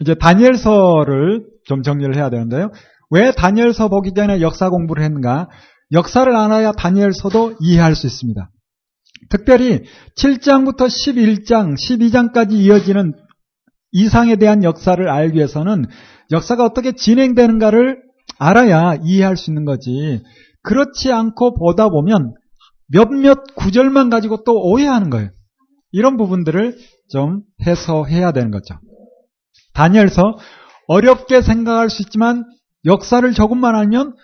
이제 다니엘서를 좀 정리를 해야 되는데요. 왜 다니엘서 보기 전에 역사 공부를 했는가? 역사를 알아야 다니엘서도 이해할 수 있습니다. 특별히 7장부터 11장, 12장까지 이어지는 이상에 대한 역사를 알기 위해서는 역사가 어떻게 진행되는가를 알아야 이해할 수 있는 거지. 그렇지 않고 보다 보면 몇몇 구절만 가지고 또 오해하는 거예요. 이런 부분들을 좀 해소해야 되는 거죠. 다니엘서 어렵게 생각할 수 있지만 역사를 조금만 알면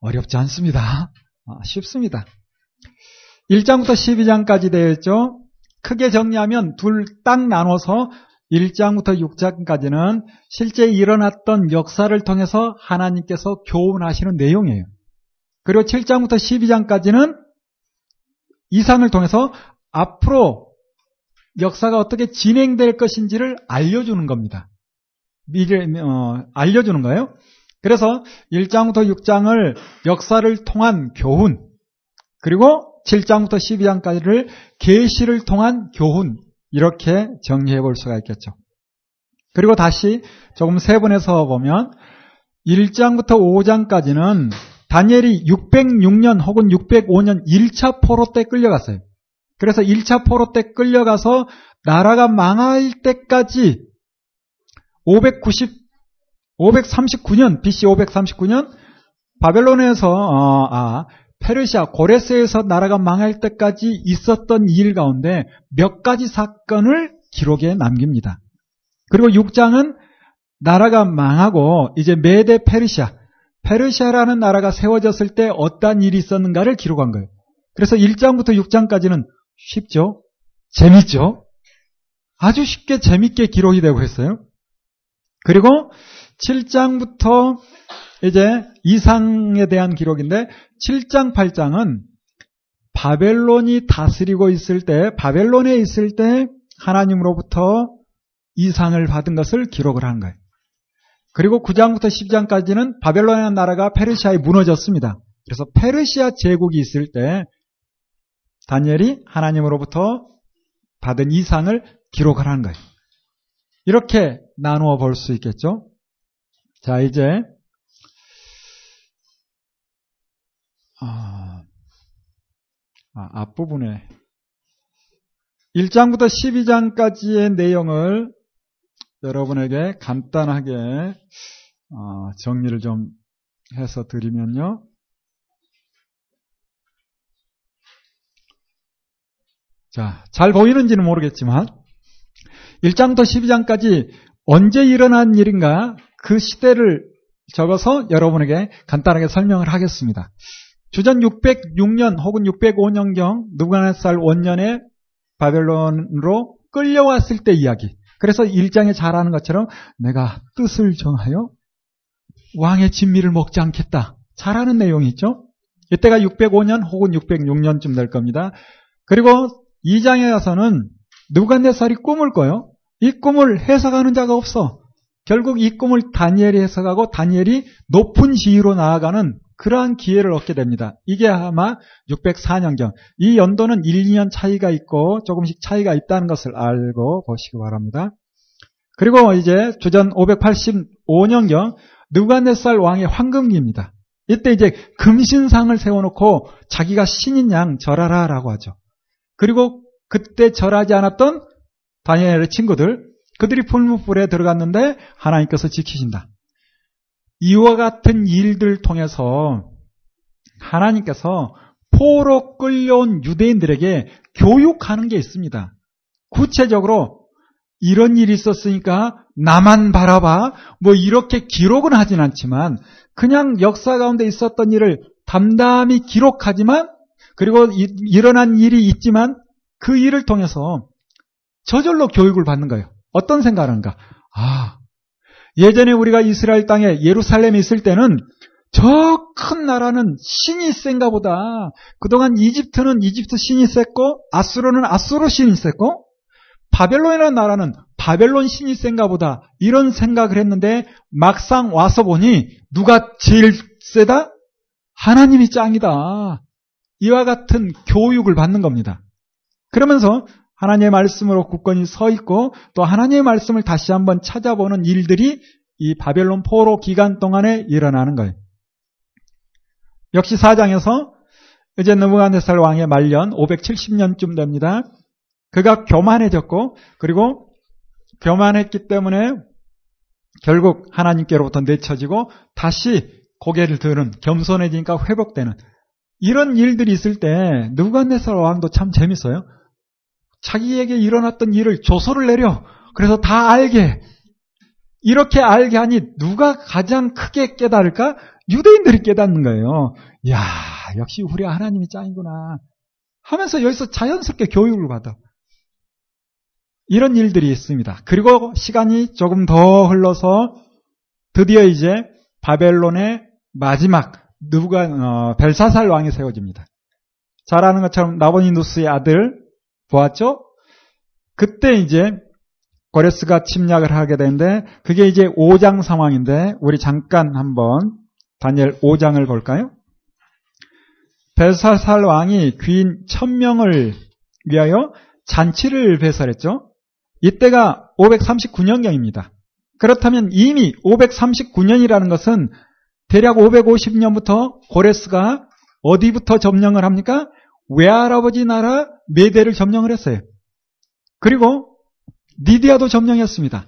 어렵지 않습니다. 아, 쉽습니다. 1장부터 12장까지 되어 있죠. 크게 정리하면 둘 딱 나눠서 1장부터 6장까지는 실제 일어났던 역사를 통해서 하나님께서 교훈하시는 내용이에요. 그리고 7장부터 12장까지는 이상을 통해서 앞으로 역사가 어떻게 진행될 것인지를 알려주는 겁니다. 미래, 어, 알려주는 거예요. 그래서 1장부터 6장을 역사를 통한 교훈, 그리고 7장부터 12장까지를 계시를 통한 교훈, 이렇게 정리해 볼 수가 있겠죠. 그리고 다시 조금 세분해서 보면 1장부터 5장까지는 다니엘이 606년 혹은 605년 1차 포로 때 끌려갔어요. 그래서 1차 포로 때 끌려가서 나라가 망할 때까지 590, 539년, BC 539년 바벨론에서, 어, 아, 페르시아, 고레스에서 나라가 망할 때까지 있었던 일 가운데 몇 가지 사건을 기록에 남깁니다. 그리고 6장은 나라가 망하고 이제 메데 페르시아, 페르시아라는 나라가 세워졌을 때 어떠한 일이 있었는가를 기록한 거예요. 그래서 1장부터 6장까지는 쉽죠? 재밌죠? 아주 쉽게 재밌게 기록이 되고 있어요. 그리고 7장부터 이제 이상에 대한 기록인데 7장, 8장은 바벨론이 다스리고 있을 때, 바벨론에 있을 때 하나님으로부터 이상을 받은 것을 기록을 한 거예요. 그리고 9장부터 10장까지는 바벨론이라는 나라가 페르시아에 무너졌습니다. 그래서 페르시아 제국이 있을 때 다니엘이 하나님으로부터 받은 이상을 기록을 한 거예요. 이렇게 나누어 볼 수 있겠죠? 자, 이제 아, 아, 앞부분에 1장부터 12장까지의 내용을 여러분에게 간단하게 어, 정리를 좀 해서 드리면요. 자, 잘 보이는지는 모르겠지만 1장부터 12장까지 언제 일어난 일인가 그 시대를 적어서 여러분에게 간단하게 설명을 하겠습니다. 주전 606년 혹은 605년경 누가네살 원년에 바벨론으로 끌려왔을 때 이야기. 그래서 1장에 잘 아는 것처럼 내가 뜻을 정하여 왕의 진미를 먹지 않겠다. 잘 아는 내용이 있죠? 이때가 605년 혹은 606년쯤 될 겁니다. 그리고 2장에 가서는 누가네살이 꿈을 꿔요. 이 꿈을 해석하는 자가 없어. 결국 이 꿈을 다니엘이 해석하고 다니엘이 높은 지위로 나아가는 그러한 기회를 얻게 됩니다. 이게 아마 604년경. 이 연도는 1, 2년 차이가 있고 조금씩 차이가 있다는 것을 알고 보시기 바랍니다. 그리고 이제 주전 585년경 누가네살 왕의 황금기입니다. 이때 이제 금신상을 세워놓고 자기가 신인 양 절하라라고 하죠. 그리고 그때 절하지 않았던 다니엘의 친구들 그들이 풀무불에 들어갔는데 하나님께서 지키신다. 이와 같은 일들 통해서 하나님께서 포로 끌려온 유대인들에게 교육하는 게 있습니다. 구체적으로 이런 일이 있었으니까 나만 바라봐 뭐 이렇게 기록은 하진 않지만 그냥 역사 가운데 있었던 일을 담담히 기록하지만 그리고 이, 일어난 일이 있지만 그 일을 통해서 저절로 교육을 받는 거예요. 어떤 생각을 하는가? 아, 예전에 우리가 이스라엘 땅에 예루살렘에 있을 때는 저 큰 나라는 신이 센가 보다. 그동안 이집트는 이집트 신이 셌고, 아수르는 아수르 신이 셌고, 바벨론이라는 나라는 바벨론 신이 센가 보다. 이런 생각을 했는데, 막상 와서 보니, 누가 제일 세다? 하나님이 짱이다. 이와 같은 교육을 받는 겁니다. 그러면서 하나님의 말씀으로 굳건히 서 있고 또 하나님의 말씀을 다시 한번 찾아보는 일들이 이 바벨론 포로 기간 동안에 일어나는 거예요. 역시 사장에서 이제 느부갓네살 왕의 말년 570년쯤 됩니다. 그가 교만해졌고 그리고 교만했기 때문에 결국 하나님께로부터 내쳐지고 다시 고개를 드는 겸손해지니까 회복되는 이런 일들이 있을 때 느부갓네살 왕도 참 재밌어요. 자기에게 일어났던 일을 조서를 내려 그래서 다 알게 이렇게 알게 하니 누가 가장 크게 깨달을까? 유대인들이 깨닫는 거예요. 야 역시 우리 하나님이 짱이구나 하면서 여기서 자연스럽게 교육을 받아. 이런 일들이 있습니다. 그리고 시간이 조금 더 흘러서 드디어 이제 바벨론의 마지막 누가 어, 벨사살 왕이 세워집니다. 잘 아는 것처럼 나보니누스의 아들 보았죠? 그때 이제 고레스가 침략을 하게 되는데 그게 이제 5장 상황인데 우리 잠깐 한번 다니엘 5장을 볼까요? 벨사살 왕이 귀인 1000명을 위하여 잔치를 배설했죠. 이때가 539년경입니다. 그렇다면 이미 539년이라는 것은 대략 550년부터 고레스가 어디부터 점령을 합니까? 외할아버지 나라 메대를 점령을 했어요. 그리고 니디아도 점령했습니다.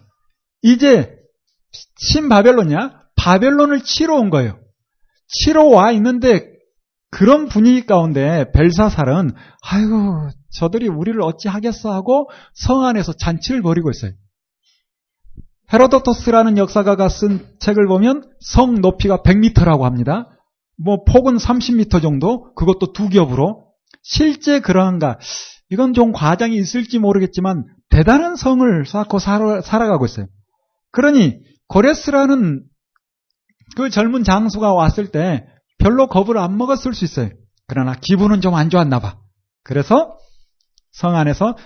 이제 신바벨론이야? 바벨론을 치러 온 거예요. 치러 와 있는데 그런 분위기 가운데 벨사살은 아이고 저들이 우리를 어찌 하겠어 하고 성 안에서 잔치를 벌이고 있어요. 헤로도토스라는 역사가가 쓴 책을 보면 성 높이가 100m라고 합니다. 뭐 폭은 30m 정도, 그것도 두 겹으로. 실제 그런가? 이건 좀 과장이 있을지 모르겠지만 대단한 성을 쌓고 살아, 살아가고 있어요. 그러니 고레스라는 그 젊은 장수가 왔을 때 별로 겁을 안 먹었을 수 있어요. 그러나 기분은 좀 안 좋았나 봐. 그래서 성 안에서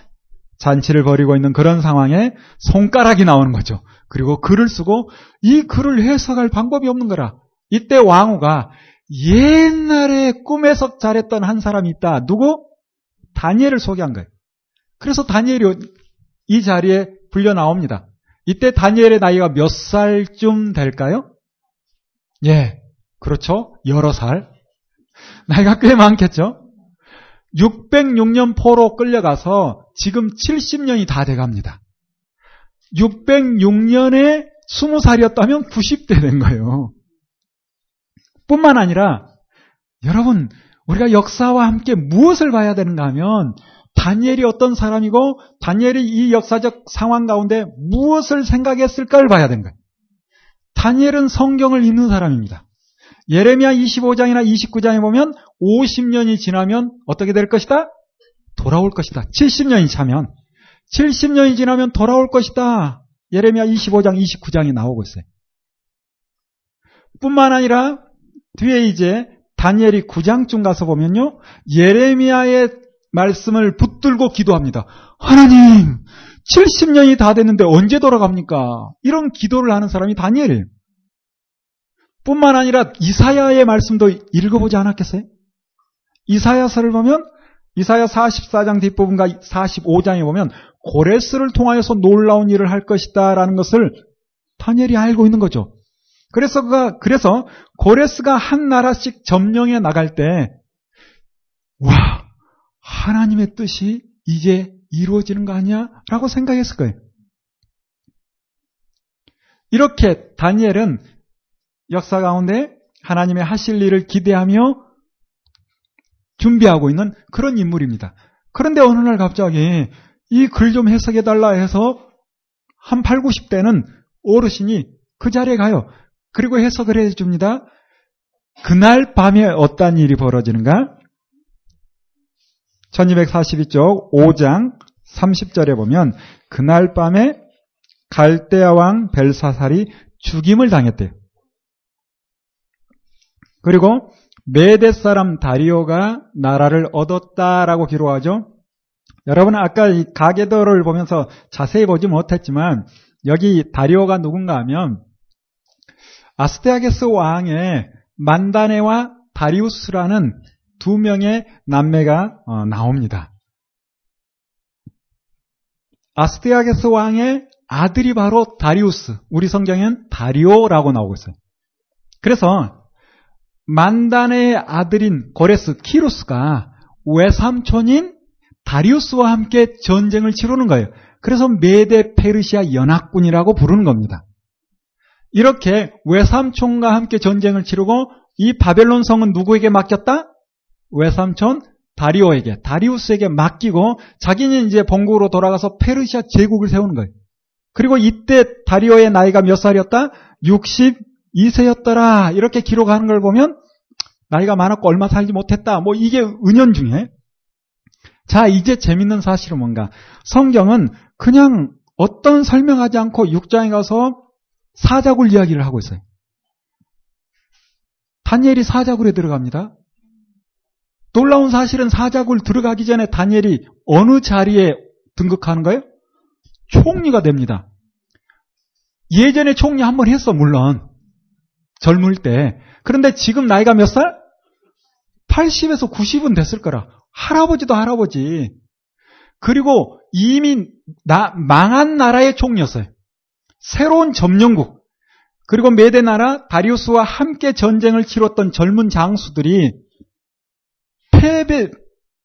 잔치를 벌이고 있는 그런 상황에 손가락이 나오는 거죠. 그리고 글을 쓰고 이 글을 해석할 방법이 없는 거라. 이때 왕후가 옛날에 꿈에서 잘했던 한 사람이 있다. 누구? 다니엘을 소개한 거예요. 그래서 다니엘이 이 자리에 불려 나옵니다. 이때 다니엘의 나이가 몇 살쯤 될까요? 예, 그렇죠. 여러 살. 나이가 꽤 많겠죠? 606년 포로 끌려가서 지금 70년이 다 돼갑니다. 606년에 20살이었다면 90대 된 거예요. 뿐만 아니라 여러분 우리가 역사와 함께 무엇을 봐야 되는가 하면 다니엘이 어떤 사람이고 다니엘이 이 역사적 상황 가운데 무엇을 생각했을까를 봐야 되는 거예요. 다니엘은 성경을 읽는 사람입니다. 예레미야 25장이나 29장에 보면 50년이 지나면 어떻게 될 것이다? 돌아올 것이다. 70년이 차면 70년이 지나면 돌아올 것이다. 예레미야 25장, 29장이 나오고 있어요. 뿐만 아니라 뒤에 이제 다니엘이 9장쯤 가서 보면요. 예레미야의 말씀을 붙들고 기도합니다. 하나님, 70년이 다 됐는데 언제 돌아갑니까? 이런 기도를 하는 사람이 다니엘이에요. 뿐만 아니라 이사야의 말씀도 읽어보지 않았겠어요? 이사야서를 보면 이사야 44장 뒷부분과 45장에 보면 고레스를 통하여서 놀라운 일을 할 것이다 라는 것을 다니엘이 알고 있는 거죠. 그래서 그래서 고레스가 한 나라씩 점령해 나갈 때 와, 하나님의 뜻이 이제 이루어지는 거 아니야? 라고 생각했을 거예요. 이렇게 다니엘은 역사 가운데 하나님의 하실 일을 기대하며 준비하고 있는 그런 인물입니다. 그런데 어느 날 갑자기 이 글 좀 해석해 달라 해서 한 8, 90대는 어르신이 그 자리에 가요. 그리고 해석을 해 줍니다. 그날 밤에 어떤 일이 벌어지는가? 1242쪽 5장 30절에 보면 그날 밤에 갈대아 왕 벨사살이 죽임을 당했대요. 그리고 메대 사람 다리오가 나라를 얻었다라고 기록하죠. 여러분은 아까 이 가게도를 보면서 자세히 보지 못했지만 여기 다리오가 누군가 하면 아스테아게스 왕의 만다네와 다리우스라는 두 명의 남매가 어, 나옵니다. 아스티아게스 왕의 아들이 바로 다리우스. 우리 성경엔 다리오라고 나오고 있어요. 그래서 만단의 아들인 고레스 키루스가 외삼촌인 다리우스와 함께 전쟁을 치르는 거예요. 그래서 메데 페르시아 연합군이라고 부르는 겁니다. 이렇게 외삼촌과 함께 전쟁을 치르고 이 바벨론 성은 누구에게 맡겼다? 외삼촌 다리오에게, 다리우스에게 맡기고 자기는 이제 본국으로 돌아가서 페르시아 제국을 세우는 거예요. 그리고 이때 다리오의 나이가 몇 살이었다? 62세였더라. 이렇게 기록하는 걸 보면 나이가 많았고 얼마 살지 못했다. 뭐 이게 은연중에. 자, 이제 재밌는 사실은 뭔가. 성경은 그냥 어떤 설명하지 않고 6장에 가서 사자굴 이야기를 하고 있어요. 다니엘이 사자굴에 들어갑니다. 놀라운 사실은 사자굴 들어가기 전에 다니엘이 어느 자리에 등극하는 거예요? 총리가 됩니다. 예전에 총리 한 번 했어, 물론. 젊을 때. 그런데 지금 나이가 몇 살? 80에서 90은 됐을 거라. 할아버지도 할아버지. 그리고 이미 나, 망한 나라의 총리였어요. 새로운 점령국. 그리고 메대 나라 다리우스와 함께 전쟁을 치렀던 젊은 장수들이 패배,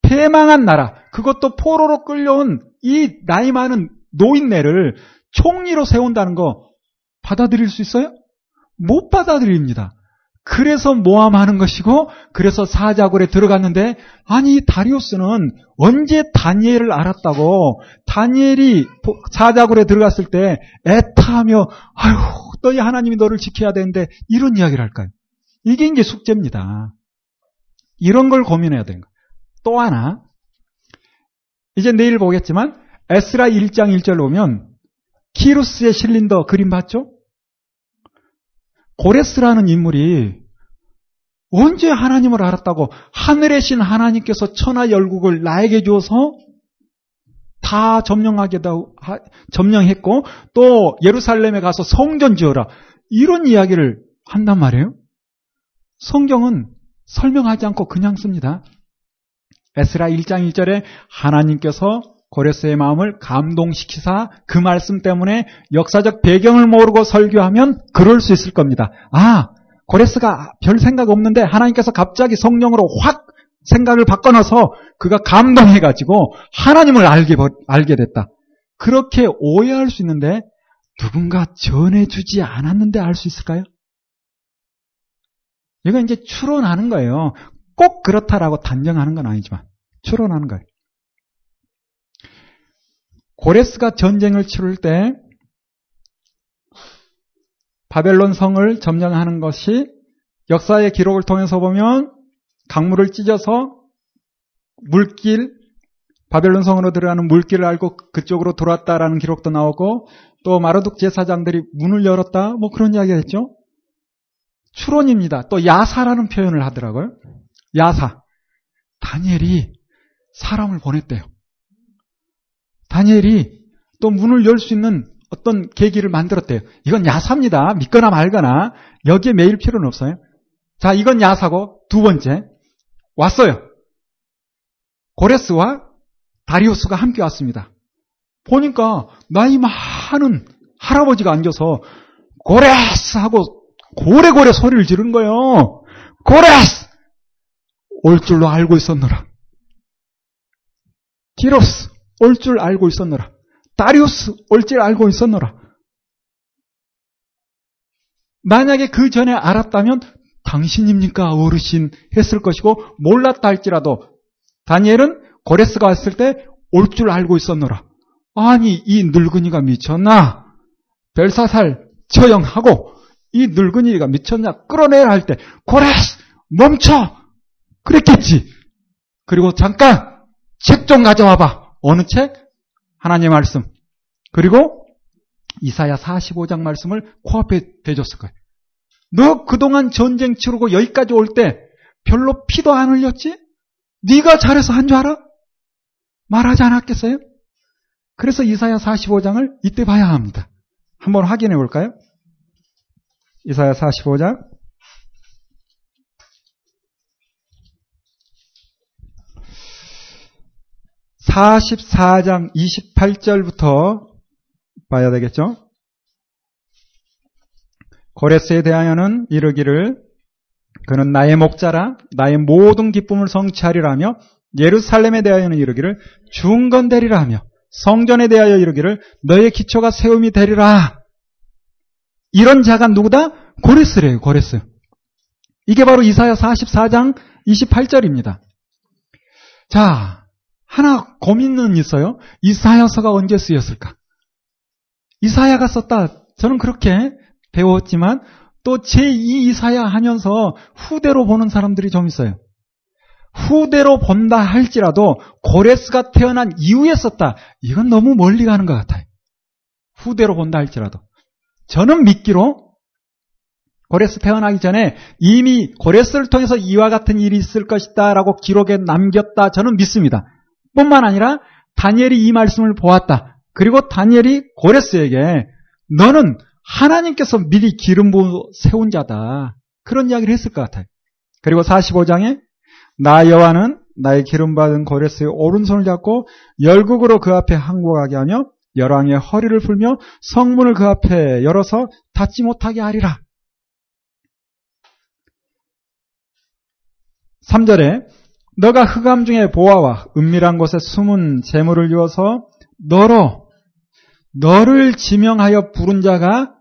패망한 나라, 그것도 포로로 끌려온 이 나이 많은 노인네를 총리로 세운다는 거 받아들일 수 있어요? 못 받아들입니다. 그래서 모함하는 것이고 그래서 사자굴에 들어갔는데 아니 다리우스는 언제 다니엘을 알았다고 다니엘이 사자굴에 들어갔을 때 애타하며 아유 너희 하나님이 너를 지켜야 되는데 이런 이야기를 할까요? 이게 이제 숙제입니다. 이런 걸 고민해야 되는 거예요. 또 하나 이제 내일 보겠지만 에스라 1장 1절 보면 키루스의 실린더 그림 봤죠? 고레스라는 인물이 언제 하나님을 알았다고 하늘의 신 하나님께서 천하 열국을 나에게 주어서 다 점령하게 다 점령했고 또 예루살렘에 가서 성전 지어라 이런 이야기를 한단 말이에요. 성경은 설명하지 않고 그냥 씁니다. 에스라 1장 1절에 하나님께서 고레스의 마음을 감동시키사 그 말씀 때문에 역사적 배경을 모르고 설교하면 그럴 수 있을 겁니다. 아, 고레스가 별 생각 없는데 하나님께서 갑자기 성령으로 확 생각을 바꿔놔서 그가 감동해가지고 하나님을 알게, 알게 됐다. 그렇게 오해할 수 있는데 누군가 전해주지 않았는데 알 수 있을까요? 이건 이제 추론하는 거예요. 꼭 그렇다라고 단정하는 건 아니지만 추론하는 거예요. 고레스가 전쟁을 치를 때 바벨론 성을 점령하는 것이 역사의 기록을 통해서 보면 강물을 찢어서 물길 바벨론 성으로 들어가는 물길을 알고 그쪽으로 돌았다라는 기록도 나오고 또 마르둑 제사장들이 문을 열었다 뭐 그런 이야기가 있죠. 추론입니다. 또 야사라는 표현을 하더라고요. 야사. 다니엘이 사람을 보냈대요. 다니엘이 또 문을 열 수 있는 어떤 계기를 만들었대요. 이건 야사입니다. 믿거나 말거나 여기에 매일 필요는 없어요. 자, 이건 야사고 두 번째 왔어요. 고레스와 다리우스가 함께 왔습니다. 보니까 나이 많은 할아버지가 앉아서 고레스 하고 고래고래 소리를 지른 거예요. 고레스! 올 줄로 알고 있었노라. 기로스 올 줄 알고 있었노라. 다리우스 올 줄 알고 있었노라. 만약에 그 전에 알았다면 당신입니까 어르신 했을 것이고 몰랐다 할지라도 다니엘은 고레스가 왔을 때 올 줄 알고 있었노라. 아니 이 늙은이가 미쳤나? 벨사살 처형하고 이 늙은이가 미쳤냐? 끌어내야 할 때 고레스 멈춰! 그랬겠지. 그리고 잠깐 책 좀 가져와봐. 어느 책? 하나님의 말씀. 그리고 이사야 45장 말씀을 코앞에 대줬을 거예요. 너 그동안 전쟁 치르고 여기까지 올 때 별로 피도 안 흘렸지? 네가 잘해서 한 줄 알아? 말하지 않았겠어요? 그래서 이사야 45장을 이때 봐야 합니다. 한번 확인해 볼까요? 이사야 45장 44장 28절부터 봐야 되겠죠? 고레스에 대하여는 이르기를 그는 나의 목자라 나의 모든 기쁨을 성취하리라 하며 예루살렘에 대하여는 이르기를 중건되리라 하며 성전에 대하여 이르기를 너의 기초가 세움이 되리라. 이런 자가 누구다? 고레스래요. 고레스. 이게 바로 이사야 44장 28절입니다. 자, 하나 고민은 있어요. 이사야서가 언제 쓰였을까? 이사야가 썼다. 저는 그렇게 배웠지만 또 제2 이사야 하면서 후대로 보는 사람들이 좀 있어요. 후대로 본다 할지라도 고레스가 태어난 이후에 썼다. 이건 너무 멀리 가는 것 같아요. 후대로 본다 할지라도. 저는 믿기로 고레스 태어나기 전에 이미 고레스를 통해서 이와 같은 일이 있을 것이다 라고 기록에 남겼다 저는 믿습니다. 뿐만 아니라 다니엘이 이 말씀을 보았다. 그리고 다니엘이 고레스에게 너는 하나님께서 미리 기름 부어 세운 자다. 그런 이야기를 했을 것 같아요. 그리고 45장에 나 여호와는 나의 기름 받은 고레스의 오른손을 잡고 열국으로 그 앞에 항복하게 하며 열왕의 허리를 풀며 성문을 그 앞에 열어서 닫지 못하게 하리라. 3절에 너가 흑암 중에 보아와 은밀한 곳에 숨은 재물을 주어서 너로 너를 지명하여 부른 자가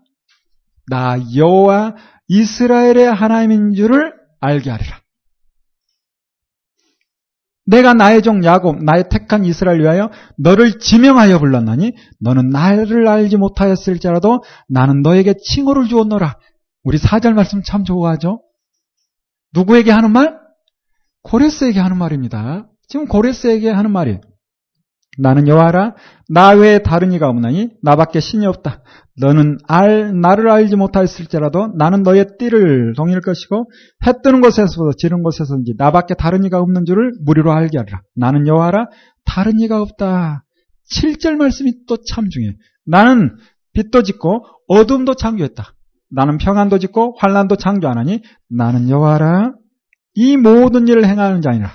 나 여호와 이스라엘의 하나님인 줄을 알게 하리라. 내가 나의 종 야곱, 나의 택한 이스라엘 위하여 너를 지명하여 불렀나니 너는 나를 알지 못하였을지라도 나는 너에게 칭호를 주었노라. 우리 사절 말씀 참 좋아하죠? 누구에게 하는 말? 고레스에게 하는 말입니다. 지금 고레스에게 하는 말이에요. 나는 여호와라 나 외에 다른 이가 없나니 나밖에 신이 없다. 너는 알 나를 알지 못하였을지라도 나는 너의 띠를 동일 것이고 해 뜨는 곳에서부터 지는 곳에서든지 나밖에 다른 이가 없는 줄을 무리로 알게 하리라. 나는 여호와라 다른 이가 없다. 7절 말씀이 또 참 중요해. 나는 빛도 짓고 어둠도 창조했다. 나는 평안도 짓고 환란도 창조하나니 나는 여호와라 이 모든 일을 행하는 자니라.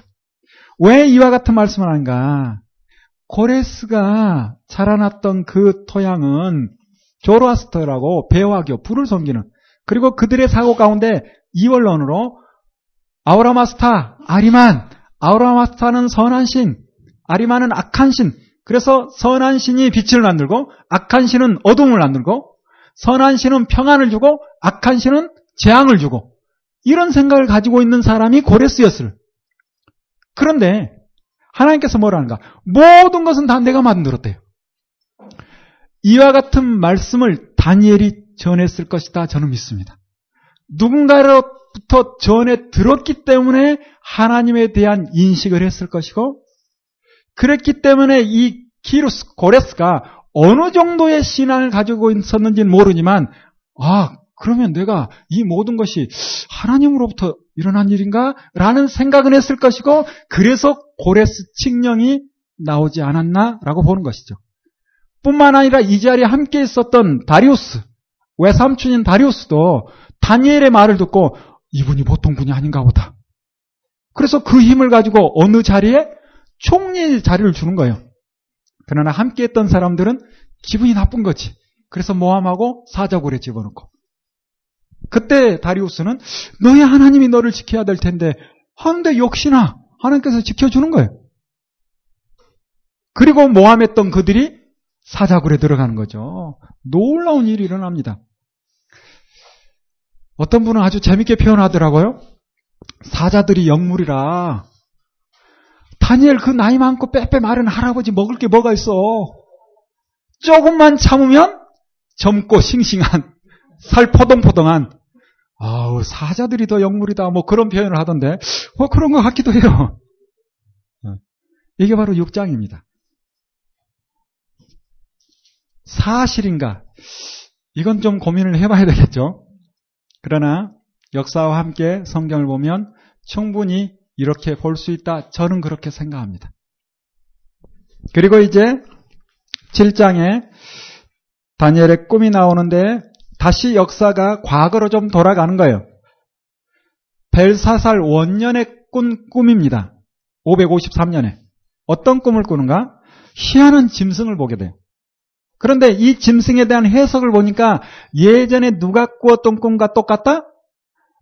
왜 이와 같은 말씀을 하는가? 고레스가 자라났던 그 토양은 조로아스터라고 배화교, 불을 섬기는 그리고 그들의 사고 가운데 이원론으로 아우라마스타, 아리만, 아우라마스타는 선한 신, 아리만은 악한 신. 그래서 선한 신이 빛을 만들고 악한 신은 어둠을 만들고 선한 신은 평안을 주고 악한 신은 재앙을 주고 이런 생각을 가지고 있는 사람이 고레스였을. 그런데 하나님께서 뭐라는가? 모든 것은 다 내가 만들었대요. 이와 같은 말씀을 다니엘이 전했을 것이다. 저는 믿습니다. 누군가로부터 전해 들었기 때문에 하나님에 대한 인식을 했을 것이고, 그랬기 때문에 이 키루스, 고레스가 어느 정도의 신앙을 가지고 있었는지는 모르지만, 아, 그러면 내가 이 모든 것이 하나님으로부터 일어난 일인가? 라는 생각은 했을 것이고, 그래서 고레스 칙령이 나오지 않았나? 라고 보는 것이죠. 뿐만 아니라 이 자리에 함께 있었던 다리우스, 외삼촌인 다리우스도 다니엘의 말을 듣고 이분이 보통 분이 아닌가 보다. 그래서 그 힘을 가지고 어느 자리에 총리 자리를 주는 거예요. 그러나 함께 했던 사람들은 기분이 나쁜 거지. 그래서 모함하고 사자굴에 집어넣고. 그때 다리우스는 너희 하나님이 너를 지켜야 될 텐데 한데 역시나 하나님께서 지켜주는 거예요. 그리고 모함했던 그들이 사자굴에 들어가는 거죠. 놀라운 일이 일어납니다. 어떤 분은 아주 재밌게 표현하더라고요. 사자들이 영물이라 다니엘 그 나이 많고 빼빼 마른 할아버지 먹을 게 뭐가 있어. 조금만 참으면 젊고 싱싱한 살 포동포동한 아우 사자들이 더 영물이다 뭐 그런 표현을 하던데 뭐 그런 것 같기도 해요. 어. 이게 바로 6장입니다. 사실인가? 이건 좀 고민을 해봐야 되겠죠. 그러나 역사와 함께 성경을 보면 충분히 이렇게 볼 수 있다. 저는 그렇게 생각합니다. 그리고 이제 7장에 다니엘의 꿈이 나오는데 다시 역사가 과거로 좀 돌아가는 거예요. 벨사살 원년의 꾼 꿈입니다. 553년에. 어떤 꿈을 꾸는가? 희한한 짐승을 보게 돼요. 그런데 이 짐승에 대한 해석을 보니까 예전에 누가 꾸었던 꿈과 똑같다?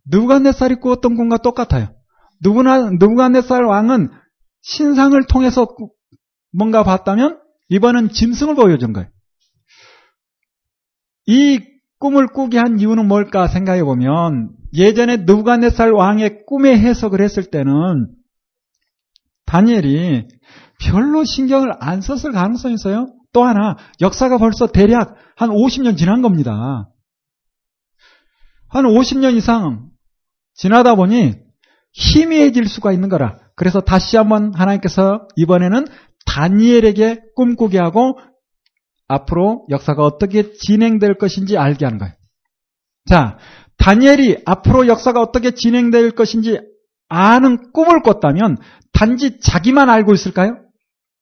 누가네살이 꾸었던 꿈과 똑같아요. 누구나 누가네살 왕은 신상을 통해서 뭔가 봤다면 이번은 짐승을 보여준 거예요. 이 꿈을 꾸게 한 이유는 뭘까 생각해 보면 예전에 누가네살 왕의 꿈의 해석을 했을 때는 다니엘이 별로 신경을 안 썼을 가능성이 있어요. 또 하나 역사가 벌써 대략 한 50년 지난 겁니다. 한 50년 이상 지나다 보니 희미해질 수가 있는 거라. 그래서 다시 한번 하나님께서 이번에는 다니엘에게 꿈꾸게 하고 앞으로 역사가 어떻게 진행될 것인지 알게 하는 거예요. 자, 다니엘이 앞으로 역사가 어떻게 진행될 것인지 아는 꿈을 꿨다면 단지 자기만 알고 있을까요?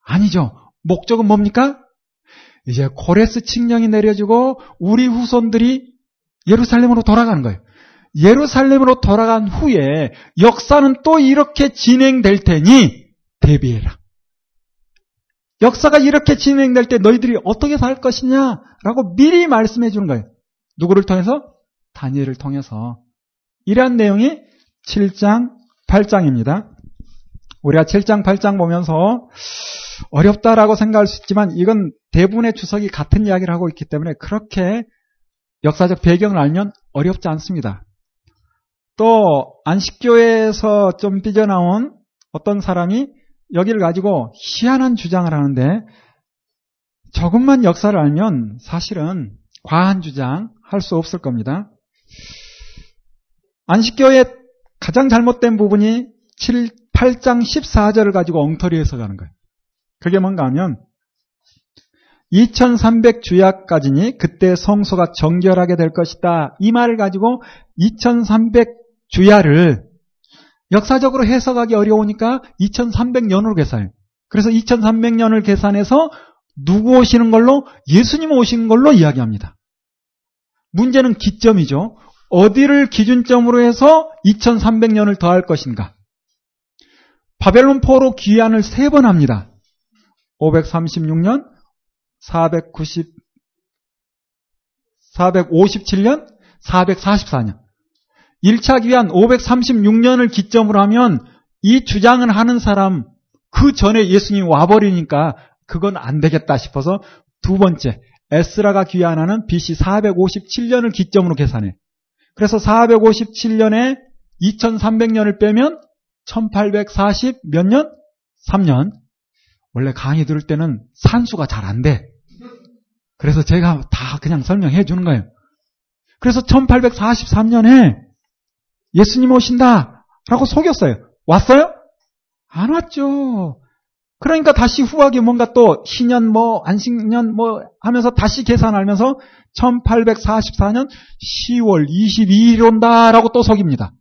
아니죠. 목적은 뭡니까? 이제 고레스 칙령이 내려지고 우리 후손들이 예루살렘으로 돌아가는 거예요. 예루살렘으로 돌아간 후에 역사는 또 이렇게 진행될 테니 대비해라. 역사가 이렇게 진행될 때 너희들이 어떻게 살 것이냐라고 미리 말씀해 주는 거예요. 누구를 통해서? 다니엘을 통해서. 이러한 내용이 7장, 8장입니다. 우리가 7장, 8장 보면서 어렵다라고 생각할 수 있지만 이건 대부분의 주석이 같은 이야기를 하고 있기 때문에 그렇게 역사적 배경을 알면 어렵지 않습니다. 또 안식교에서 좀 삐져나온 어떤 사람이 여기를 가지고 희한한 주장을 하는데 조금만 역사를 알면 사실은 과한 주장 할 수 없을 겁니다. 안식교의 가장 잘못된 부분이 7, 8장 14절을 가지고 엉터리 해석하는 거예요. 그게 뭔가 하면 2300 주야까지니 그때 성소가 정결하게 될 것이다. 이 말을 가지고 2300 주야를 역사적으로 해석하기 어려우니까 2300년으로 계산해요. 그래서 2300년을 계산해서 누구 오시는 걸로? 예수님 오신 걸로 이야기합니다. 문제는 기점이죠. 어디를 기준점으로 해서 2300년을 더할 것인가? 바벨론 포로 귀환을 세 번 합니다. 536년, 490, 457년, 444년. 1차 기한 536년을 기점으로 하면 이 주장을 하는 사람 그 전에 예수님이 와버리니까 그건 안 되겠다 싶어서 두 번째 에스라가 귀환하는 BC 457년을 기점으로 계산해. 그래서 457년에 2300년을 빼면 1840 몇 년? 3년. 원래 강의 들을 때는 산수가 잘 안 돼. 그래서 제가 다 그냥 설명해 주는 거예요. 그래서 1843년에 예수님 오신다. 라고 속였어요. 왔어요? 안 왔죠. 그러니까 다시 후하게 뭔가 또 희년 뭐 안식년 뭐 하면서 다시 계산하면서 1844년 10월 22일 온다라고 또 속입니다.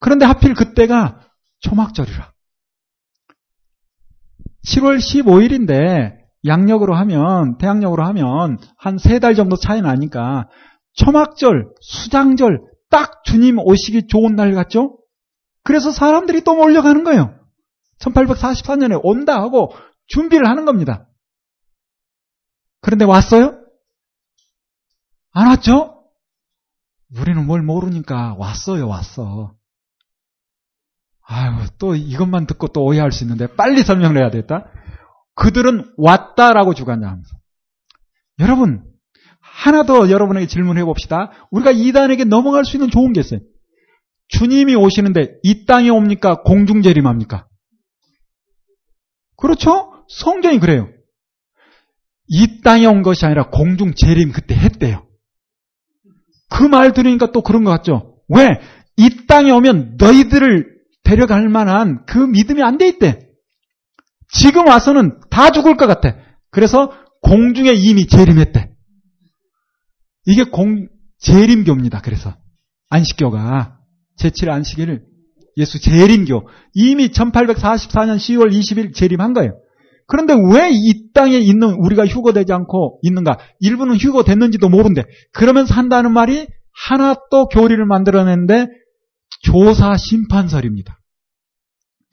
그런데 하필 그때가 초막절이라. 7월 15일인데 양력으로 하면 태양력으로 하면 한 세 달 정도 차이 나니까 초막절, 수장절 딱 주님 오시기 좋은 날 같죠? 그래서 사람들이 또 몰려가는 거예요. 1844년에 온다 하고 준비를 하는 겁니다. 그런데 왔어요? 안 왔죠? 우리는 뭘 모르니까 왔어요, 왔어. 아유, 또 이것만 듣고 또 오해할 수 있는데 빨리 설명을 해야 되겠다. 그들은 왔다라고 주관자합니다. 여러분, 하나 더 여러분에게 질문해 봅시다. 우리가 이단에게 넘어갈 수 있는 좋은 게 있어요. 주님이 오시는데 이 땅에 옵니까? 공중재림합니까? 그렇죠? 성경이 그래요. 이 땅에 온 것이 아니라 공중재림 그때 했대요. 그 말 들으니까 또 그런 것 같죠? 왜? 이 땅에 오면 너희들을 데려갈 만한 그 믿음이 안 돼 있대. 지금 와서는 다 죽을 것 같아. 그래서 공중에 이미 재림했대. 이게 공, 재림교입니다. 그래서. 안식교가. 제7 안식일을 예수 재림교. 이미 1844년 10월 20일 재림한 거예요. 그런데 왜 이 땅에 있는 우리가 휴거되지 않고 있는가? 일부는 휴거됐는지도 모른데 그러면서 한다는 말이 하나 또 교리를 만들어냈는데 조사 심판설입니다.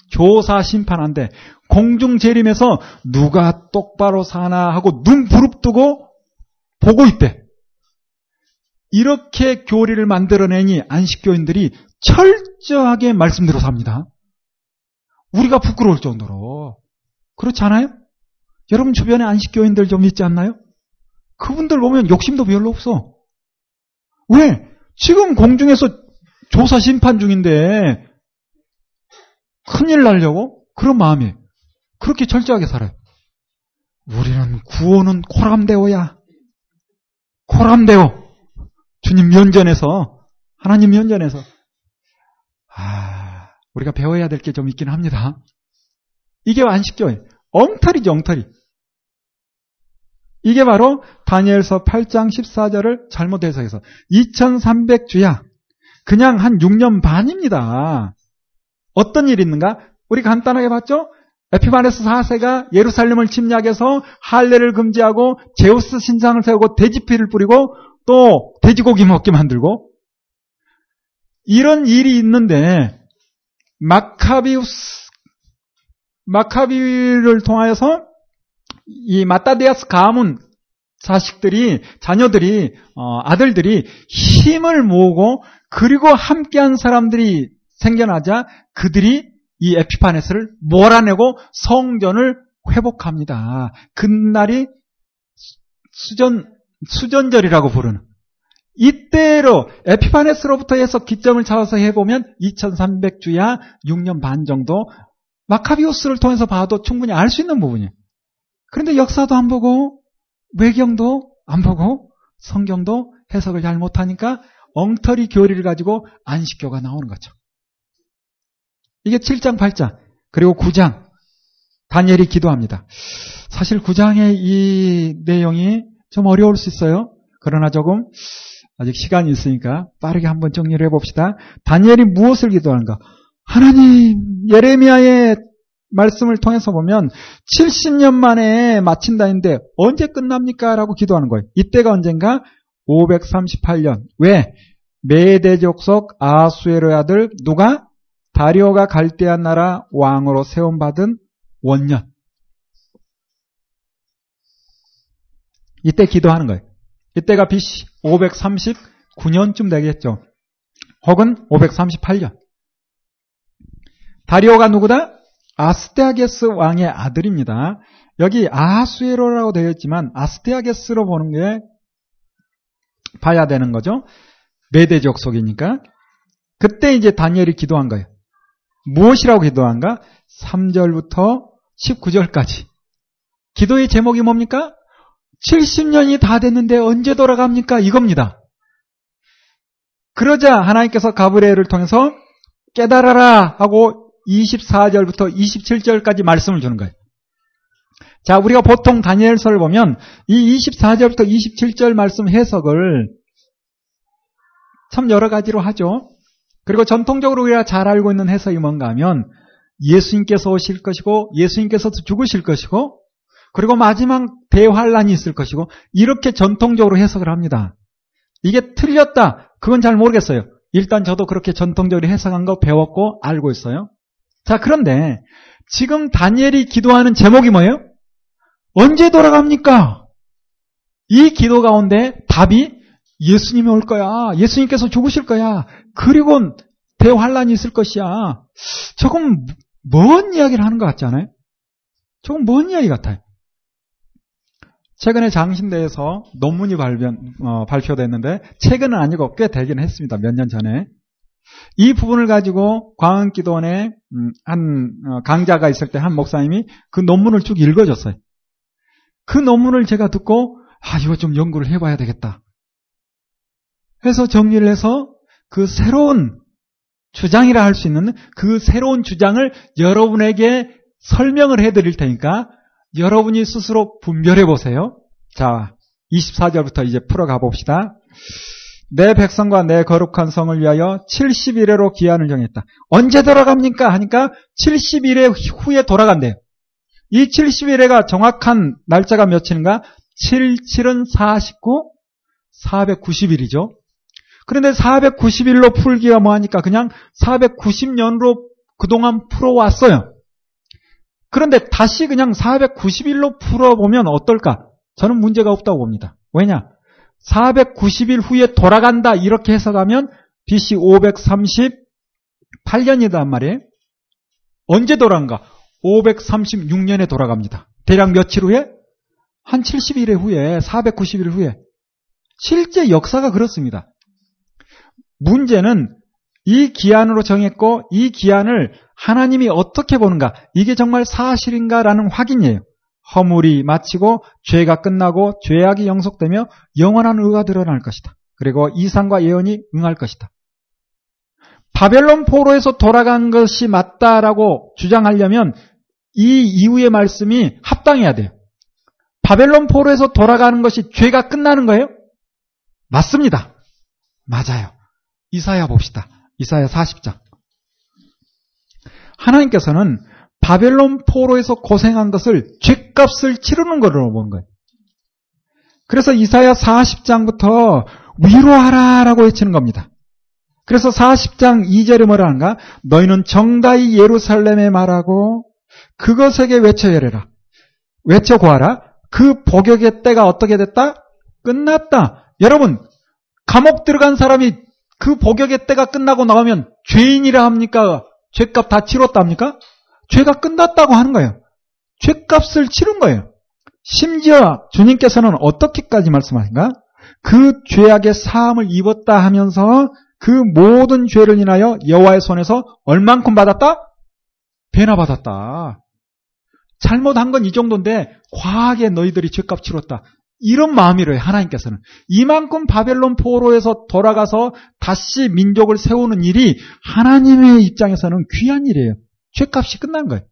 조사 심판한데 공중 재림에서 누가 똑바로 사나 하고 눈 부릅뜨고 보고 있대. 이렇게 교리를 만들어내니 안식교인들이 철저하게 말씀대로 삽니다. 우리가 부끄러울 정도로. 그렇지 않아요? 여러분 주변에 안식교인들 좀 있지 않나요? 그분들 보면 욕심도 별로 없어. 왜? 지금 공중에서 조사 심판 중인데 큰일 날려고 그런 마음이 그렇게 철저하게 살아요. 우리는 구원은 코람데오야. 코람데오. 주님 면전에서 하나님 면전에서 아 우리가 배워야 될 게 좀 있긴 합니다. 이게 안식교예요. 엉터리죠 엉터리. 이게 바로 다니엘서 8장 14절을 잘못 해석해서 2300주야. 그냥 한 6년 반입니다. 어떤 일이 있는가? 우리 간단하게 봤죠? 에피바네스 4세가 예루살렘을 침략해서 할례를 금지하고 제우스 신상을 세우고 돼지피를 뿌리고 또 돼지고기 먹게 만들고 이런 일이 있는데 마카비우스 마카비를 통하여서 이 마타데아스 가문 자식들이 자녀들이 어, 아들들이 힘을 모으고 그리고 함께한 사람들이 생겨나자 그들이 이 에피파네스를 몰아내고 성전을 회복합니다. 그날이 수전 수전절이라고 부르는 이때로 에피파네스로부터 해서 기점을 잡아서 해보면 2300주야 6년 반 정도 마카비우스를 통해서 봐도 충분히 알 수 있는 부분이에요. 그런데 역사도 안 보고 외경도 안 보고 성경도 해석을 잘 못하니까 엉터리 교리를 가지고 안식교가 나오는 거죠. 이게 7장, 8장, 그리고 9장, 다니엘이 기도합니다. 사실 9장의 이 내용이 좀 어려울 수 있어요. 그러나 조금 아직 시간이 있으니까 빠르게 한번 정리를 해봅시다. 다니엘이 무엇을 기도하는가? 하나님, 예레미야의 말씀을 통해서 보면 70년 만에 마친다는데 언제 끝납니까? 라고 기도하는 거예요. 이때가 언젠가? 538년. 왜? 메대족 속 아수에르 아들 누가? 다리오가 갈대한 나라 왕으로 세움받은 원년. 이때 기도하는 거예요. 이때가 BC 539년쯤 되겠죠. 혹은 538년. 다리오가 누구다? 아스테아게스 왕의 아들입니다. 여기 아하수에로라고 되어 있지만 아스테아게스로 보는 게 봐야 되는 거죠. 메대족 속이니까. 그때 이제 다니엘이 기도한 거예요. 무엇이라고 기도한가? 3절부터 19절까지. 기도의 제목이 뭡니까? 70년이 다 됐는데 언제 돌아갑니까? 이겁니다. 그러자 하나님께서 가브리엘을 통해서 깨달아라 하고 24절부터 27절까지 말씀을 주는 거예요. 자, 우리가 보통 다니엘서를 보면 이 24절부터 27절 말씀 해석을 참 여러 가지로 하죠. 그리고 전통적으로 우리가 잘 알고 있는 해석이 뭔가 하면 예수님께서 오실 것이고 예수님께서 죽으실 것이고 그리고 마지막 대환란이 있을 것이고 이렇게 전통적으로 해석을 합니다. 이게 틀렸다. 그건 잘 모르겠어요. 일단 저도 그렇게 전통적으로 해석한 거 배웠고 알고 있어요. 자, 그런데 지금 다니엘이 기도하는 제목이 뭐예요? 언제 돌아갑니까? 이 기도 가운데 답이 예수님이 올 거야. 예수님께서 죽으실 거야. 그리고 대환란이 있을 것이야. 조금 먼 이야기를 하는 것 같지 않아요? 조금 먼 이야기 같아요. 최근에 장신대에서 논문이 발변, 어, 발표됐는데 최근은 아니고 꽤 되긴 했습니다. 몇 년 전에. 이 부분을 가지고 광흥기도원에 음, 한 어, 강자가 있을 때 한 목사님이 그 논문을 쭉 읽어줬어요. 그 논문을 제가 듣고 아 이거 좀 연구를 해봐야 되겠다. 해서 정리를 해서 그 새로운 주장이라 할 수 있는 그 새로운 주장을 여러분에게 설명을 해드릴 테니까 여러분이 스스로 분별해 보세요. 자, 24절부터 이제 풀어가 봅시다. 내 백성과 내 거룩한 성을 위하여 70일에로 기한을 정했다. 언제 돌아갑니까? 하니까 70일에 후에 돌아간대요. 이 70일에가 정확한 날짜가 며칠인가? 7, 7은 49, 490일이죠. 그런데 490일로 풀기가 뭐하니까 그냥 490년으로 그동안 풀어왔어요. 그런데 다시 그냥 490일로 풀어보면 어떨까? 저는 문제가 없다고 봅니다. 왜냐? 490일 후에 돌아간다 이렇게 해석하면 BC 538년이란 말이에요. 언제 돌아간가? 536년에 돌아갑니다. 대략 며칠 후에? 한 70일 후에, 490일 후에. 실제 역사가 그렇습니다. 문제는 이 기한으로 정했고 이 기한을 하나님이 어떻게 보는가? 이게 정말 사실인가라는 확인이에요. 허물이 마치고 죄가 끝나고 죄악이 영속되며 영원한 의가 드러날 것이다. 그리고 이상과 예언이 응할 것이다. 바벨론 포로에서 돌아간 것이 맞다라고 주장하려면 이 이후의 말씀이 합당해야 돼요. 바벨론 포로에서 돌아가는 것이 죄가 끝나는 거예요? 맞습니다. 맞아요. 이사야 봅시다. 이사야 40장. 하나님께서는 바벨론 포로에서 고생한 것을 죄값을 치르는 거로 보는 거예요. 그래서 이사야 40장부터 위로하라 라고 외치는 겁니다. 그래서 40장 2절에 뭐라 하는가? 너희는 정다이 예루살렘에 말하고 그것에게 외쳐 열해라. 외쳐 구하라. 그 복역의 때가 어떻게 됐다? 끝났다. 여러분, 감옥 들어간 사람이 그 복역의 때가 끝나고 나오면 죄인이라 합니까? 죄값 다 치렀답니까? 죄가 끝났다고 하는 거예요. 죄값을 치른 거예요. 심지어 주님께서는 어떻게까지 말씀하신가? 그 죄악의 사함을 입었다 하면서 그 모든 죄를 인하여 여호와의 손에서 얼만큼 받았다? 배나 받았다. 잘못한 건 이 정도인데 과하게 너희들이 죄값 치렀다. 이런 마음이래요, 하나님께서는. 이만큼 바벨론 포로에서 돌아가서 다시 민족을 세우는 일이 하나님의 입장에서는 귀한 일이에요. 죄값이 끝난 거예요.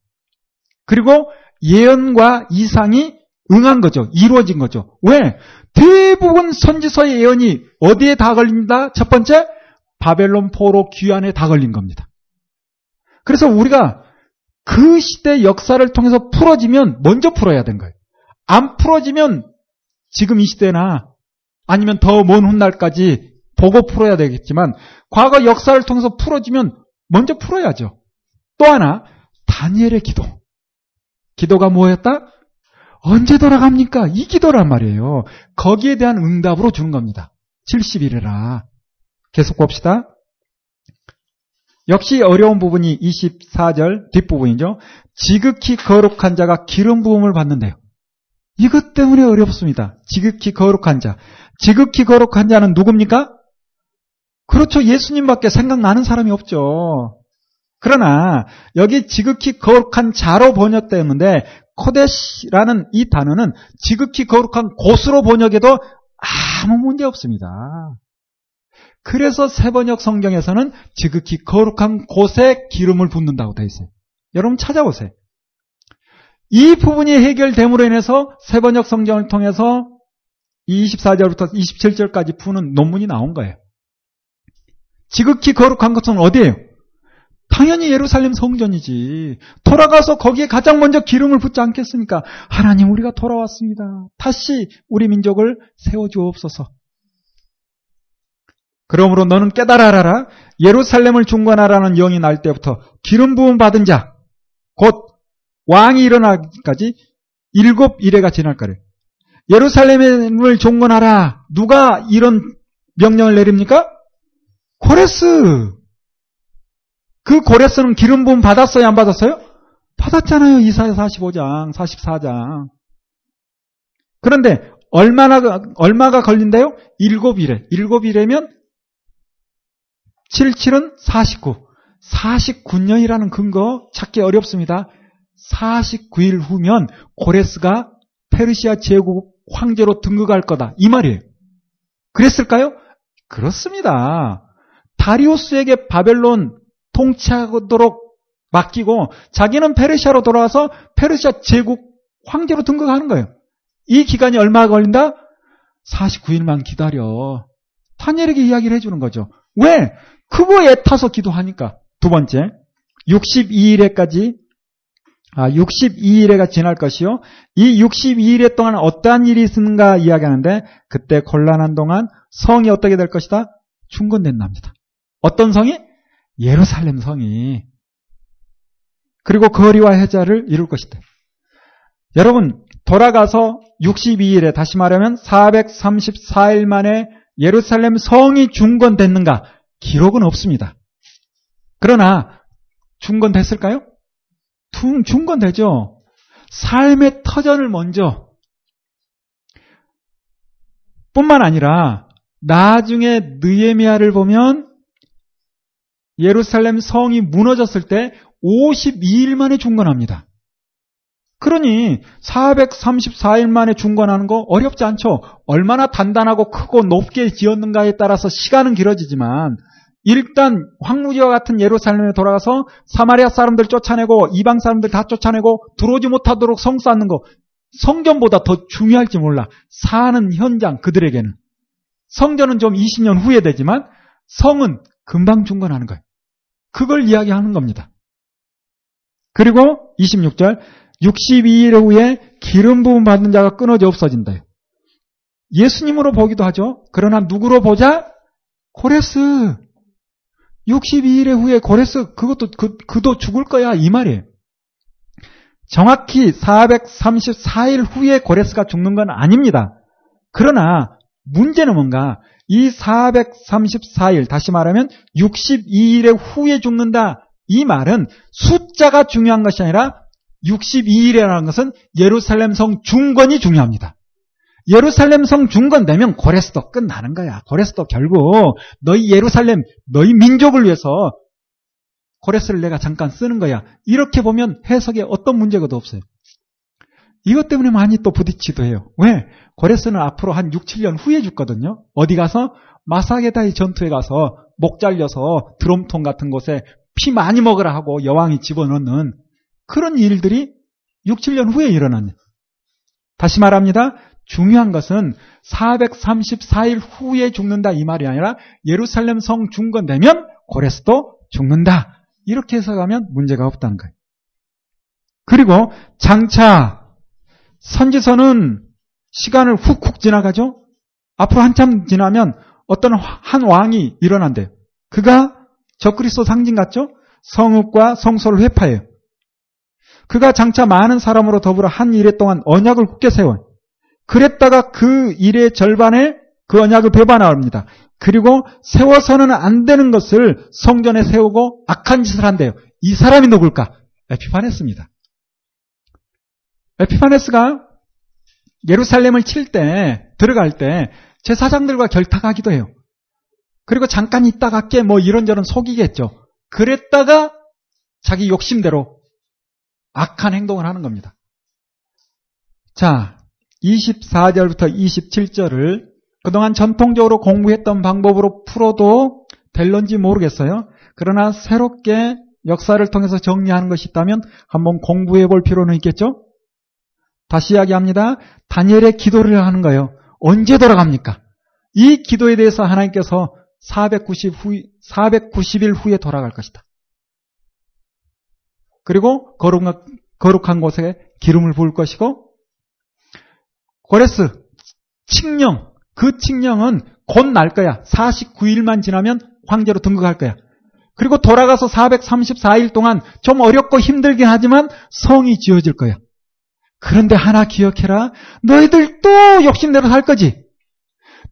그리고 예언과 이상이 응한 거죠. 이루어진 거죠. 왜? 대부분 선지서의 예언이 어디에 다 걸립니다? 첫 번째, 바벨론 포로 귀환에 다 걸린 겁니다. 그래서 우리가 그 시대 역사를 통해서 풀어지면 먼저 풀어야 된 거예요. 안 풀어지면 지금 이 시대나 아니면 더 먼 훗날까지 보고 풀어야 되겠지만 과거 역사를 통해서 풀어지면 먼저 풀어야죠. 또 하나 다니엘의 기도. 기도가 뭐였다? 언제 돌아갑니까? 이 기도란 말이에요. 거기에 대한 응답으로 주는 겁니다. 70일이라. 계속 봅시다. 역시 어려운 부분이 24절 뒷부분이죠. 지극히 거룩한 자가 기름 부음을 받는데요. 이것 때문에 어렵습니다. 지극히 거룩한 자. 지극히 거룩한 자는 누굽니까? 그렇죠. 예수님밖에 생각나는 사람이 없죠. 그러나 여기 지극히 거룩한 자로 번역되었는데 코데시라는 이 단어는 지극히 거룩한 곳으로 번역해도 아무 문제 없습니다. 그래서 세번역 성경에서는 지극히 거룩한 곳에 기름을 붓는다고 되어 있어요. 여러분 찾아보세요. 이 부분이 해결됨으로 인해서 세번역 성경을 통해서 24절부터 27절까지 푸는 논문이 나온 거예요. 지극히 거룩한 것은 어디예요? 당연히 예루살렘 성전이지. 돌아가서 거기에 가장 먼저 기름을 붓지 않겠습니까? 하나님 우리가 돌아왔습니다. 다시 우리 민족을 세워주옵소서. 그러므로 너는 깨달아라. 예루살렘을 중건하라는 영이 날 때부터 기름 부음 받은 자, 곧 왕이 일어나기까지 일곱 일회가 지날 거래. 예루살렘을 종건하라. 누가 이런 명령을 내립니까? 고레스. 그 고레스는 기름 부음 받았어요? 안 받았어요? 받았잖아요. 이사야 45장, 44장. 그런데 얼마나 얼마가 걸린대요? 일곱 일회. 일곱 일회면 77은 49. 49년이라는 근거 찾기 어렵습니다. 49일 후면 고레스가 페르시아 제국 황제로 등극할 거다. 이 말이에요. 그랬을까요? 그렇습니다. 다리오스에게 바벨론 통치하도록 맡기고 자기는 페르시아로 돌아와서 페르시아 제국 황제로 등극하는 거예요. 이 기간이 얼마 걸린다? 49일만 기다려. 타니엘에게 이야기를 해주는 거죠. 왜? 그거에 타서 기도하니까. 두 번째, 62일에까지 아, 62일에가 지날 것이요. 이 62일에 동안 어떠한 일이 있는가 이야기하는데 그때 곤란한 동안 성이 어떻게 될 것이다? 충건된답니다. 어떤 성이? 예루살렘 성이. 그리고 거리와 해자를 이룰 것이다. 여러분, 돌아가서 62일에 다시 말하면 434일 만에 예루살렘 성이 중건됐는가? 기록은 없습니다. 그러나 중건됐을까요? 중건되죠. 삶의 터전을 먼저 뿐만 아니라 나중에 느에미아를 보면 예루살렘 성이 무너졌을 때 52일 만에 중건합니다. 그러니 434일 만에 중건하는 거 어렵지 않죠. 얼마나 단단하고 크고 높게 지었는가에 따라서 시간은 길어지지만 일단 황무지와 같은 예루살렘에 돌아가서 사마리아 사람들 쫓아내고 이방 사람들 다 쫓아내고 들어오지 못하도록 성 쌓는 거 성전보다 더 중요할지 몰라. 사는 현장 그들에게는 성전은 좀 20년 후에 되지만 성은 금방 중건하는 거예요. 그걸 이야기하는 겁니다. 그리고 26절 62일 후에 기름 부음 받는 자가 끊어져 없어진다. 예수님으로 보기도 하죠. 그러나 누구로 보자? 고레스. 62일 후에 고레스 그것도 그, 그도 죽을 거야 이 말이에요. 정확히 434일 후에 고레스가 죽는 건 아닙니다. 그러나 문제는 뭔가 이 434일 다시 말하면 62일의 후에 죽는다. 이 말은 숫자가 중요한 것이 아니라 62일이라는 것은 예루살렘 성 중건이 중요합니다. 예루살렘 성 중건되면 고레스도 끝나는 거야. 고레스도 결국 너희 예루살렘, 너희 민족을 위해서 고레스를 내가 잠깐 쓰는 거야. 이렇게 보면 해석에 어떤 문제가 도 없어요. 이것 때문에 많이 또 부딪히도 해요. 왜? 고레스는 앞으로 한 6, 7년 후에 죽거든요. 어디 가서 마사게다의 전투에 가서 목 잘려서 드럼통 같은 곳에 피 많이 먹으라 하고 여왕이 집어넣는 그런 일들이 6, 7년 후에 일어났네. 다시 말합니다. 중요한 것은 434일 후에 죽는다 이 말이 아니라 예루살렘 성 중건되면 고레스도 죽는다. 이렇게 해석하면 문제가 없다는 거예요. 그리고 장차 선지서는 시간을 훅훅 지나가죠. 앞으로 한참 지나면 어떤 한 왕이 일어난대요. 그가 적그리스도 상징 같죠? 성읍과 성소를 회파해요. 그가 장차 많은 사람으로 더불어 한 일에 동안 언약을 굳게 세워요. 그랬다가 그 일의 절반에 그 언약을 배반합니다. 그리고 세워서는 안 되는 것을 성전에 세우고 악한 짓을 한대요. 이 사람이 누굴까? 에피파네스입니다. 에피파네스가 예루살렘을 칠 때, 들어갈 때, 제사장들과 결탁하기도 해요. 그리고 잠깐 있다가 깨 뭐 이런저런 속이겠죠. 그랬다가 자기 욕심대로 악한 행동을 하는 겁니다. 자, 24절부터 27절을 그동안 전통적으로 공부했던 방법으로 풀어도 될런지 모르겠어요. 그러나 새롭게 역사를 통해서 정리하는 것이 있다면 한번 공부해 볼 필요는 있겠죠? 다시 이야기합니다. 다니엘의 기도를 하는 거예요. 언제 돌아갑니까? 이 기도에 대해서 하나님께서 490 후, 490일 후에 돌아갈 것이다. 그리고 거룩한, 곳에 기름을 부을 것이고 고레스 칙령 그 칙령은 곧 날 거야. 49일만 지나면 황제로 등극할 거야. 그리고 돌아가서 434일 동안 좀 어렵고 힘들긴 하지만 성이 지어질 거야. 그런데 하나 기억해라. 너희들 또 욕심대로 살 거지.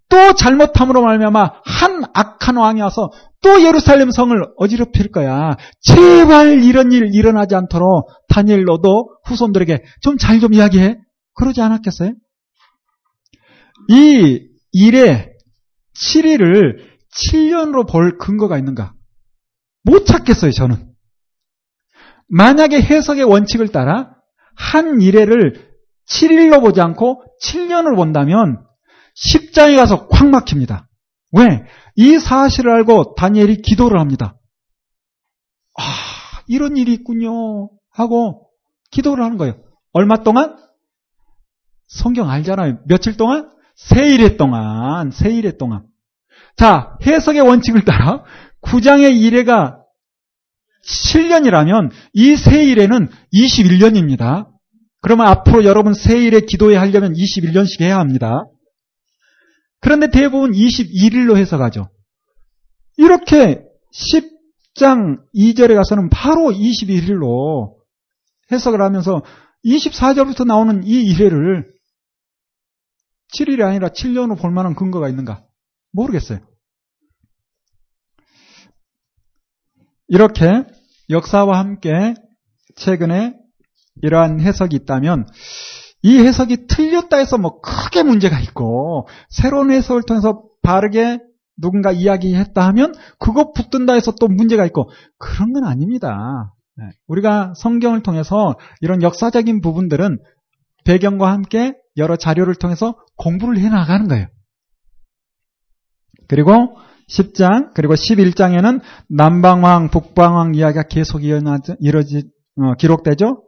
또 잘못함으로 말미암아 한 악한 왕이 와서 또 예루살렘 성을 어지럽힐 거야. 제발 이런 일 일어나지 않도록 다니엘 너도 후손들에게 좀 잘좀 좀 이야기해. 그러지 않았겠어요? 이 일의 7일을 7년으로 볼 근거가 있는가? 못 찾겠어요, 저는. 만약에 해석의 원칙을 따라 한 일회를 7일로 보지 않고 7년을 본다면 10장에 가서 콱 막힙니다. 왜? 이 사실을 알고 다니엘이 기도를 합니다. 아, 이런 일이 있군요. 하고 기도를 하는 거예요. 얼마 동안? 성경 알잖아요. 며칠 동안? 세일회 동안, 세일회 동안. 자, 해석의 원칙을 따라 9장의 일회가 7년이라면 이 세일에는 21년입니다. 그러면 앞으로 여러분 세일에 기도에 하려면 21년씩 해야 합니다. 그런데 대부분 21일로 해석하죠. 이렇게 10장 2절에 가서는 바로 21일로 해석을 하면서 24절부터 나오는 이 이래를 7일이 아니라 7년으로 볼 만한 근거가 있는가? 모르겠어요. 이렇게 역사와 함께 최근에 이러한 해석이 있다면 이 해석이 틀렸다 해서 뭐 크게 문제가 있고 새로운 해석을 통해서 바르게 누군가 이야기했다 하면 그거 붙든다 해서 또 문제가 있고 그런 건 아닙니다. 네. 우리가 성경을 통해서 이런 역사적인 부분들은 배경과 함께 여러 자료를 통해서 공부를 해 나가는 거예요. 그리고 10장 그리고 11장에는 남방왕 북방왕 이야기가 계속 이어지 어, 기록되죠.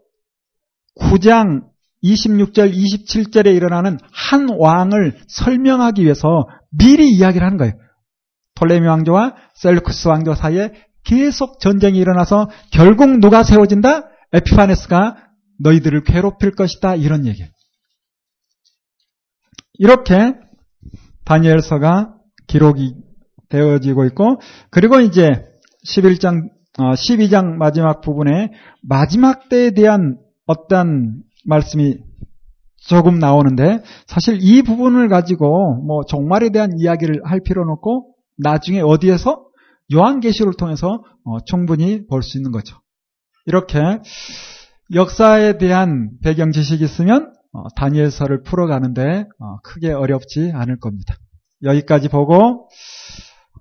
9장 26절 27절에 일어나는 한 왕을 설명하기 위해서 미리 이야기를 하는 거예요. 톨레미 왕조와 셀루쿠스 왕조 사이에 계속 전쟁이 일어나서 결국 누가 세워진다? 에피파네스가 너희들을 괴롭힐 것이다. 이런 얘기예요. 이렇게 다니엘서가 기록이 되어지고 있고 그리고 이제 11장 12장 어, 마지막 부분에 마지막 때에 대한 어떤 말씀이 조금 나오는데 사실 이 부분을 가지고 뭐 종말에 대한 이야기를 할 필요는 없고 나중에 어디에서 요한계시를 통해서 어, 충분히 볼 수 있는 거죠. 이렇게 역사에 대한 배경 지식이 있으면 어, 다니엘서를 풀어가는데 어, 크게 어렵지 않을 겁니다. 여기까지 보고